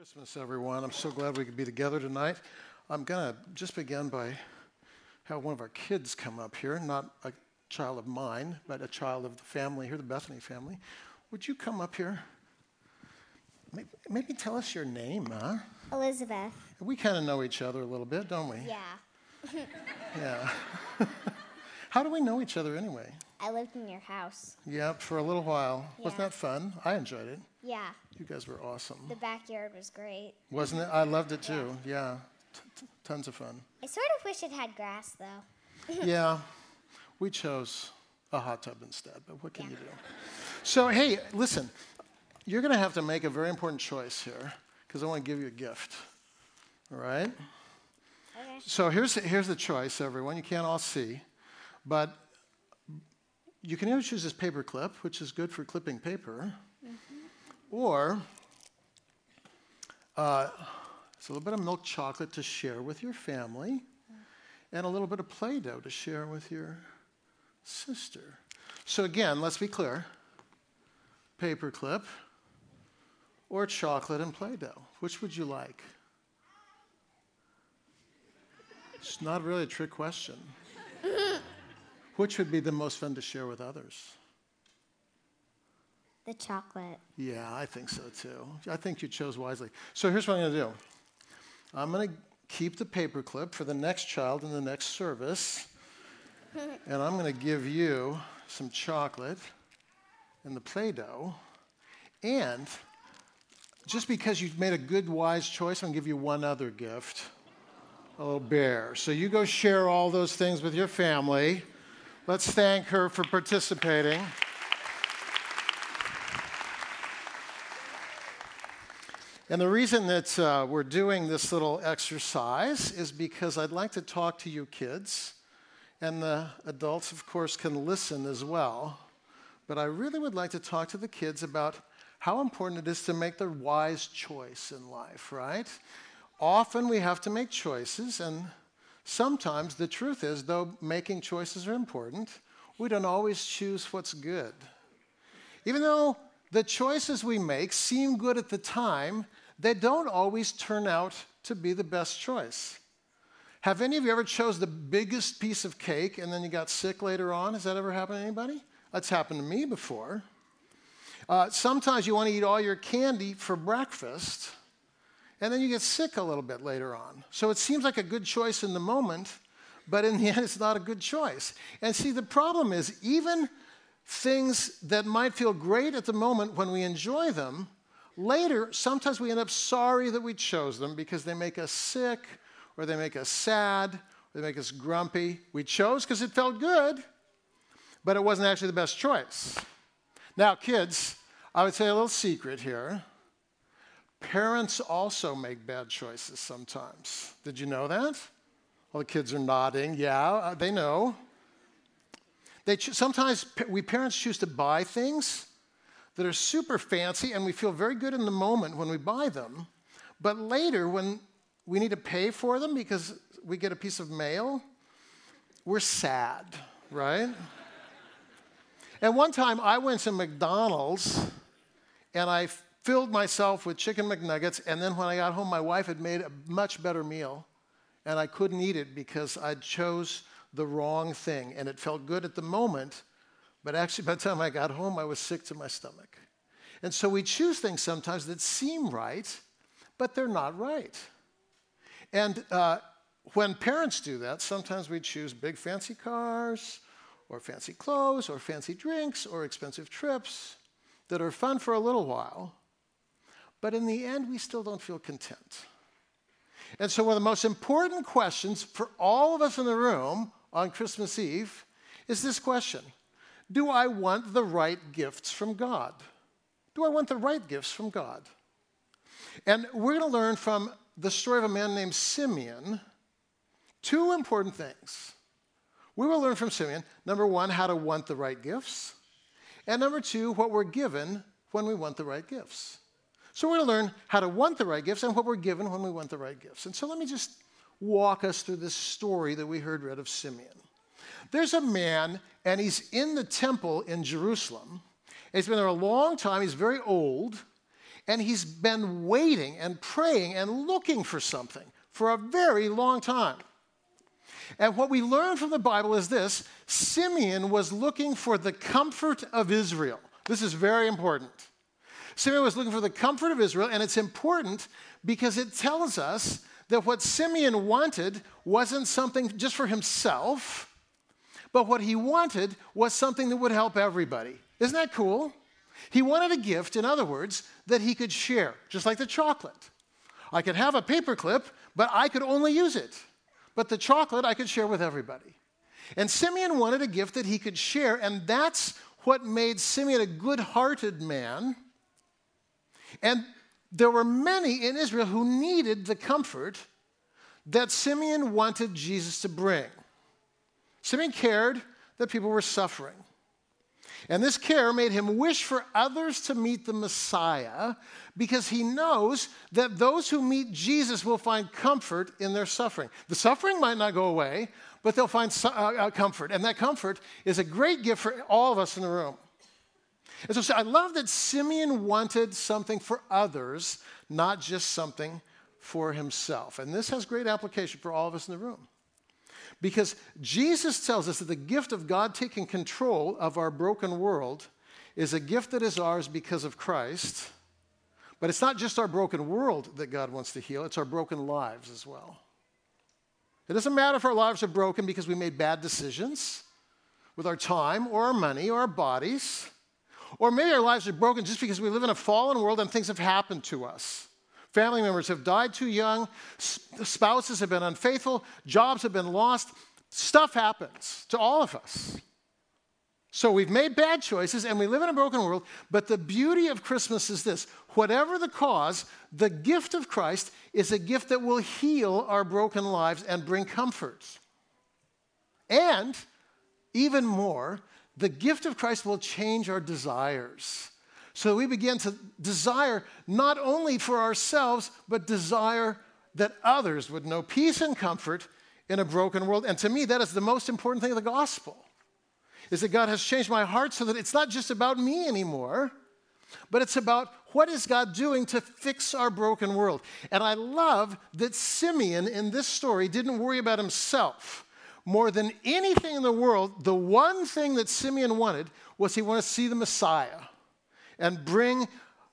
Christmas, everyone. I'm so glad we could be together tonight. I'm going to just begin by have one of our kids come up here, not a child of mine, but a child of the family here, the Bethany family. Would you come up here? Maybe tell us your name, huh? Elizabeth. We kind of know each other a little bit, don't we? Yeah. Yeah. How do we know each other anyway? I lived in your house. Yep, for a little while. Wasn't that fun? I enjoyed it. Yeah. You guys were awesome. The backyard was great. Wasn't it? I loved it too. Yeah. T- t- tons of fun. I sort of wish it had grass though. yeah, we chose a hot tub instead, but what can Yeah. you do? So, hey, listen, you're going to have to make a very important choice here because I want to give you a gift. All right? Okay. So, here's, here's the choice, everyone. You can't all see, but you can either choose this paper clip, which is good for clipping paper, or uh, it's a little bit of milk chocolate to share with your family, and a little bit of Play Doh to share with your sister. So, again, let's be clear paper clip or chocolate and Play Doh. Which would you like? It's not really a trick question. Which would be the most fun to share with others? The chocolate. Yeah, I think so too. I think you chose wisely. So here's what I'm going to do I'm going to keep the paperclip for the next child in the next service, and I'm going to give you some chocolate and the Play Doh. And just because you've made a good, wise choice, I'm going to give you one other gift a little bear. So you go share all those things with your family. Let's thank her for participating. And the reason that uh, we're doing this little exercise is because I'd like to talk to you kids, and the adults, of course, can listen as well. But I really would like to talk to the kids about how important it is to make the wise choice in life, right? Often we have to make choices, and sometimes the truth is, though making choices are important, we don't always choose what's good. Even though the choices we make seem good at the time, they don't always turn out to be the best choice. Have any of you ever chose the biggest piece of cake and then you got sick later on? Has that ever happened to anybody? That's happened to me before. Uh, sometimes you want to eat all your candy for breakfast and then you get sick a little bit later on. So it seems like a good choice in the moment, but in the end, it's not a good choice. And see, the problem is, even things that might feel great at the moment when we enjoy them, later, sometimes we end up sorry that we chose them because they make us sick or they make us sad or they make us grumpy. We chose because it felt good, but it wasn't actually the best choice. Now, kids, I would say a little secret here. Parents also make bad choices sometimes. Did you know that? All the kids are nodding. Yeah, uh, they know. They ch- sometimes we parents choose to buy things that are super fancy and we feel very good in the moment when we buy them. But later, when we need to pay for them because we get a piece of mail, we're sad, right? and one time I went to McDonald's and I filled myself with chicken McNuggets. And then when I got home, my wife had made a much better meal, and I couldn't eat it because I chose the wrong thing. And it felt good at the moment, but actually, by the time I got home, I was sick to my stomach. And so we choose things sometimes that seem right, but they're not right. And uh, when parents do that, sometimes we choose big fancy cars, or fancy clothes, or fancy drinks, or expensive trips that are fun for a little while, but in the end, we still don't feel content. And so, one of the most important questions for all of us in the room on Christmas Eve is this question Do I want the right gifts from God? Do I want the right gifts from God? And we're going to learn from the story of a man named Simeon two important things. We will learn from Simeon number one, how to want the right gifts, and number two, what we're given when we want the right gifts. So we're going to learn how to want the right gifts and what we're given when we want the right gifts. And so let me just walk us through this story that we heard read of Simeon. There's a man, and he's in the temple in Jerusalem. He's been there a long time. He's very old. and he's been waiting and praying and looking for something for a very long time. And what we learn from the Bible is this Simeon was looking for the comfort of Israel. This is very important. Simeon was looking for the comfort of Israel, and it's important because it tells us that what Simeon wanted wasn't something just for himself, but what he wanted was something that would help everybody. Isn't that cool? He wanted a gift, in other words, that he could share, just like the chocolate. I could have a paperclip, but I could only use it. But the chocolate I could share with everybody. And Simeon wanted a gift that he could share, and that's what made Simeon a good hearted man. And there were many in Israel who needed the comfort that Simeon wanted Jesus to bring. Simeon cared that people were suffering. And this care made him wish for others to meet the Messiah because he knows that those who meet Jesus will find comfort in their suffering. The suffering might not go away, but they'll find uh, uh, comfort. And that comfort is a great gift for all of us in the room. And so I love that Simeon wanted something for others, not just something for himself. And this has great application for all of us in the room. Because Jesus tells us that the gift of God taking control of our broken world is a gift that is ours because of Christ. But it's not just our broken world that God wants to heal, it's our broken lives as well. It doesn't matter if our lives are broken because we made bad decisions with our time or our money or our bodies. Or maybe our lives are broken just because we live in a fallen world and things have happened to us. Family members have died too young, spouses have been unfaithful, jobs have been lost. Stuff happens to all of us. So we've made bad choices and we live in a broken world, but the beauty of Christmas is this whatever the cause, the gift of Christ is a gift that will heal our broken lives and bring comfort. And even more, the gift of Christ will change our desires. So we begin to desire not only for ourselves, but desire that others would know peace and comfort in a broken world. And to me, that is the most important thing of the gospel. Is that God has changed my heart so that it's not just about me anymore, but it's about what is God doing to fix our broken world. And I love that Simeon in this story didn't worry about himself. More than anything in the world, the one thing that Simeon wanted was he wanted to see the Messiah and bring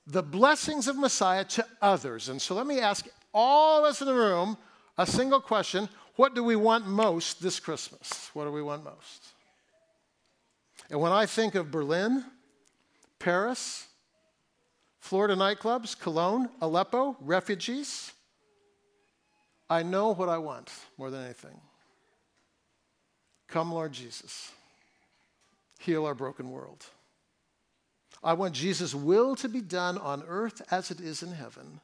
the blessings of Messiah to others. And so let me ask all of us in the room a single question What do we want most this Christmas? What do we want most? And when I think of Berlin, Paris, Florida nightclubs, Cologne, Aleppo, refugees, I know what I want more than anything. Come, Lord Jesus, heal our broken world. I want Jesus' will to be done on earth as it is in heaven,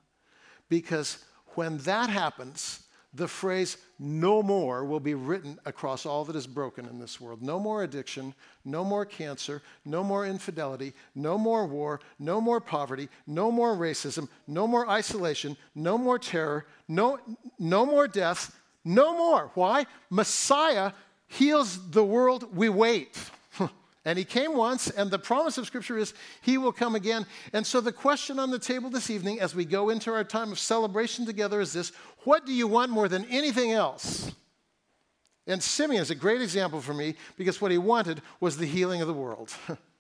because when that happens, the phrase no more will be written across all that is broken in this world. No more addiction, no more cancer, no more infidelity, no more war, no more poverty, no more racism, no more isolation, no more terror, no, no more death, no more. Why? Messiah heals the world we wait. And he came once, and the promise of Scripture is he will come again. And so, the question on the table this evening, as we go into our time of celebration together, is this What do you want more than anything else? And Simeon is a great example for me because what he wanted was the healing of the world.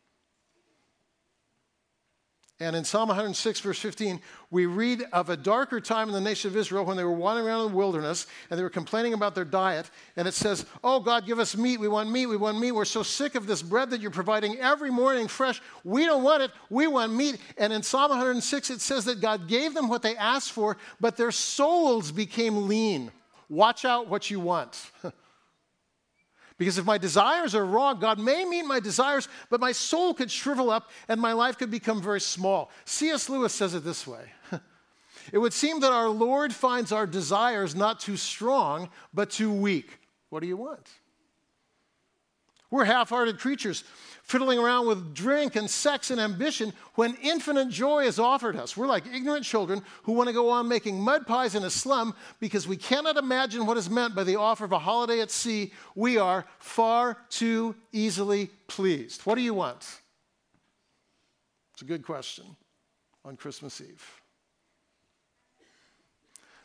And in Psalm 106, verse 15, we read of a darker time in the nation of Israel when they were wandering around in the wilderness and they were complaining about their diet. And it says, Oh, God, give us meat. We want meat. We want meat. We're so sick of this bread that you're providing every morning fresh. We don't want it. We want meat. And in Psalm 106, it says that God gave them what they asked for, but their souls became lean. Watch out what you want. Because if my desires are wrong, God may meet my desires, but my soul could shrivel up and my life could become very small. C.S. Lewis says it this way It would seem that our Lord finds our desires not too strong, but too weak. What do you want? We're half hearted creatures fiddling around with drink and sex and ambition when infinite joy is offered us. We're like ignorant children who want to go on making mud pies in a slum because we cannot imagine what is meant by the offer of a holiday at sea. We are far too easily pleased. What do you want? It's a good question. on Christmas Eve.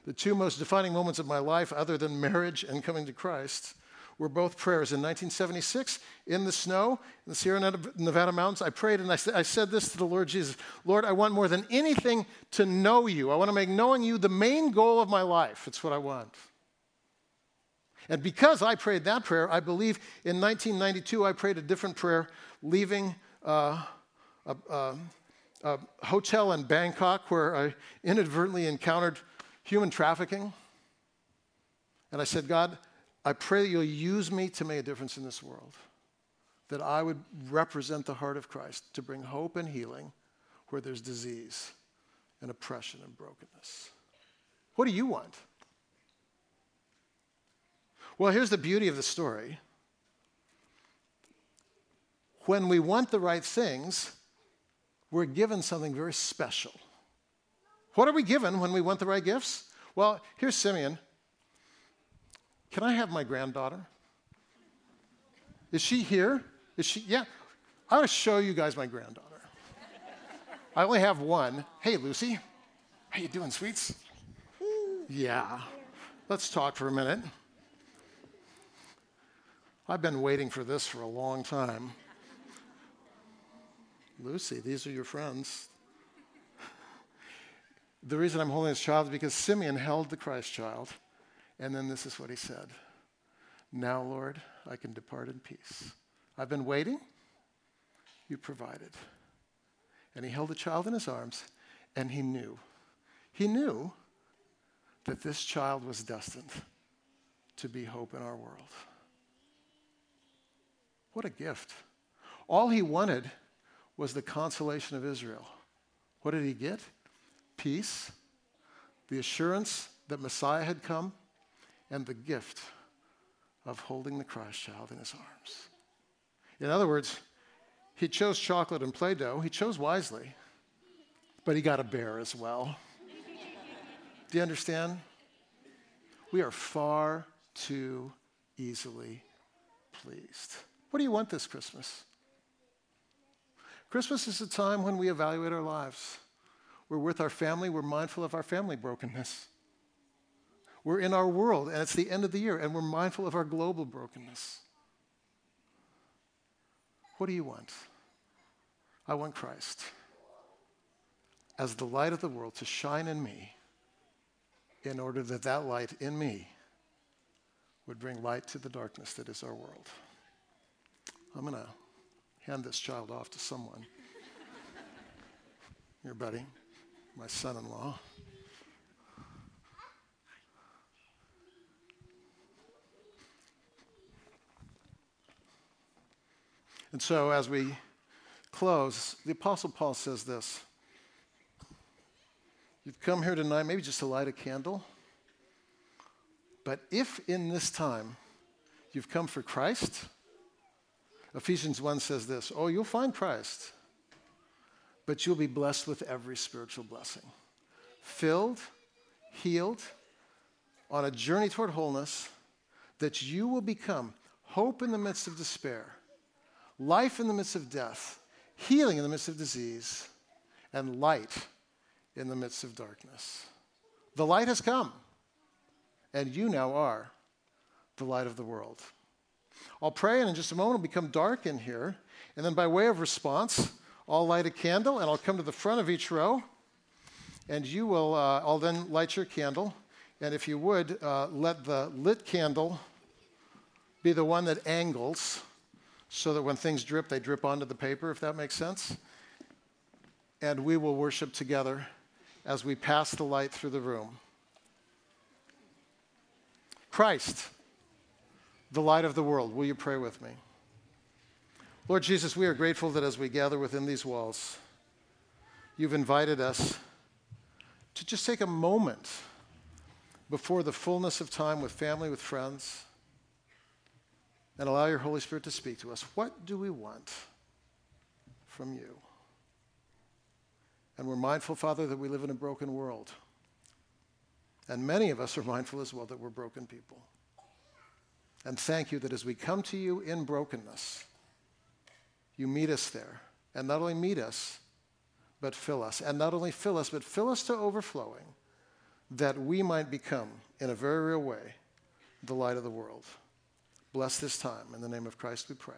The two most defining moments of my life, other than marriage and coming to Christ, were both prayers. In 1976, in the snow in the Sierra Nevada mountains, I prayed and I, I said this to the Lord Jesus Lord, I want more than anything to know you. I want to make knowing you the main goal of my life. It's what I want. And because I prayed that prayer, I believe in 1992 I prayed a different prayer, leaving uh, a, a, a hotel in Bangkok where I inadvertently encountered human trafficking. And I said, God, I pray that you'll use me to make a difference in this world, that I would represent the heart of Christ to bring hope and healing where there's disease and oppression and brokenness. What do you want? Well, here's the beauty of the story. When we want the right things, we're given something very special. What are we given when we want the right gifts? Well, here's Simeon. Can I have my granddaughter? Is she here? Is she? Yeah. I want to show you guys my granddaughter. I only have one. Hey, Lucy. How you doing, sweets? Yeah. Let's talk for a minute. I've been waiting for this for a long time. Lucy, these are your friends. The reason I'm holding this child is because Simeon held the Christ child and then this is what he said Now, Lord, I can depart in peace. I've been waiting, you provided. And he held the child in his arms, and he knew. He knew that this child was destined to be hope in our world. What a gift. All he wanted was the consolation of Israel. What did he get? Peace, the assurance that Messiah had come, and the gift of holding the Christ child in his arms. In other words, he chose chocolate and Play Doh. He chose wisely, but he got a bear as well. Do you understand? We are far too easily pleased. What do you want this Christmas? Christmas is a time when we evaluate our lives. We're with our family, we're mindful of our family brokenness. We're in our world, and it's the end of the year, and we're mindful of our global brokenness. What do you want? I want Christ as the light of the world to shine in me in order that that light in me would bring light to the darkness that is our world. I'm going to hand this child off to someone. Your buddy, my son in law. And so, as we close, the Apostle Paul says this You've come here tonight, maybe just to light a candle. But if in this time you've come for Christ, Ephesians 1 says this Oh, you'll find Christ, but you'll be blessed with every spiritual blessing. Filled, healed, on a journey toward wholeness, that you will become hope in the midst of despair life in the midst of death, healing in the midst of disease, and light in the midst of darkness. The light has come, and you now are the light of the world. I'll pray, and in just a moment, it'll become dark in here. And then, by way of response, I'll light a candle, and I'll come to the front of each row, and you will, uh, I'll then light your candle. And if you would, uh, let the lit candle be the one that angles so that when things drip, they drip onto the paper, if that makes sense. And we will worship together as we pass the light through the room. Christ, the light of the world, will you pray with me? Lord Jesus, we are grateful that as we gather within these walls, you've invited us to just take a moment before the fullness of time with family, with friends and allow your Holy Spirit to speak to us. What do we want from you? And we're mindful, Father, that we live in a broken world. And many of us are mindful as well that we're broken people. And thank you that as we come to you in brokenness, you meet us there. And not only meet us, but fill us. And not only fill us, but fill us to overflowing that we might become, in a very real way, the light of the world. Bless this time. In the name of Christ we pray.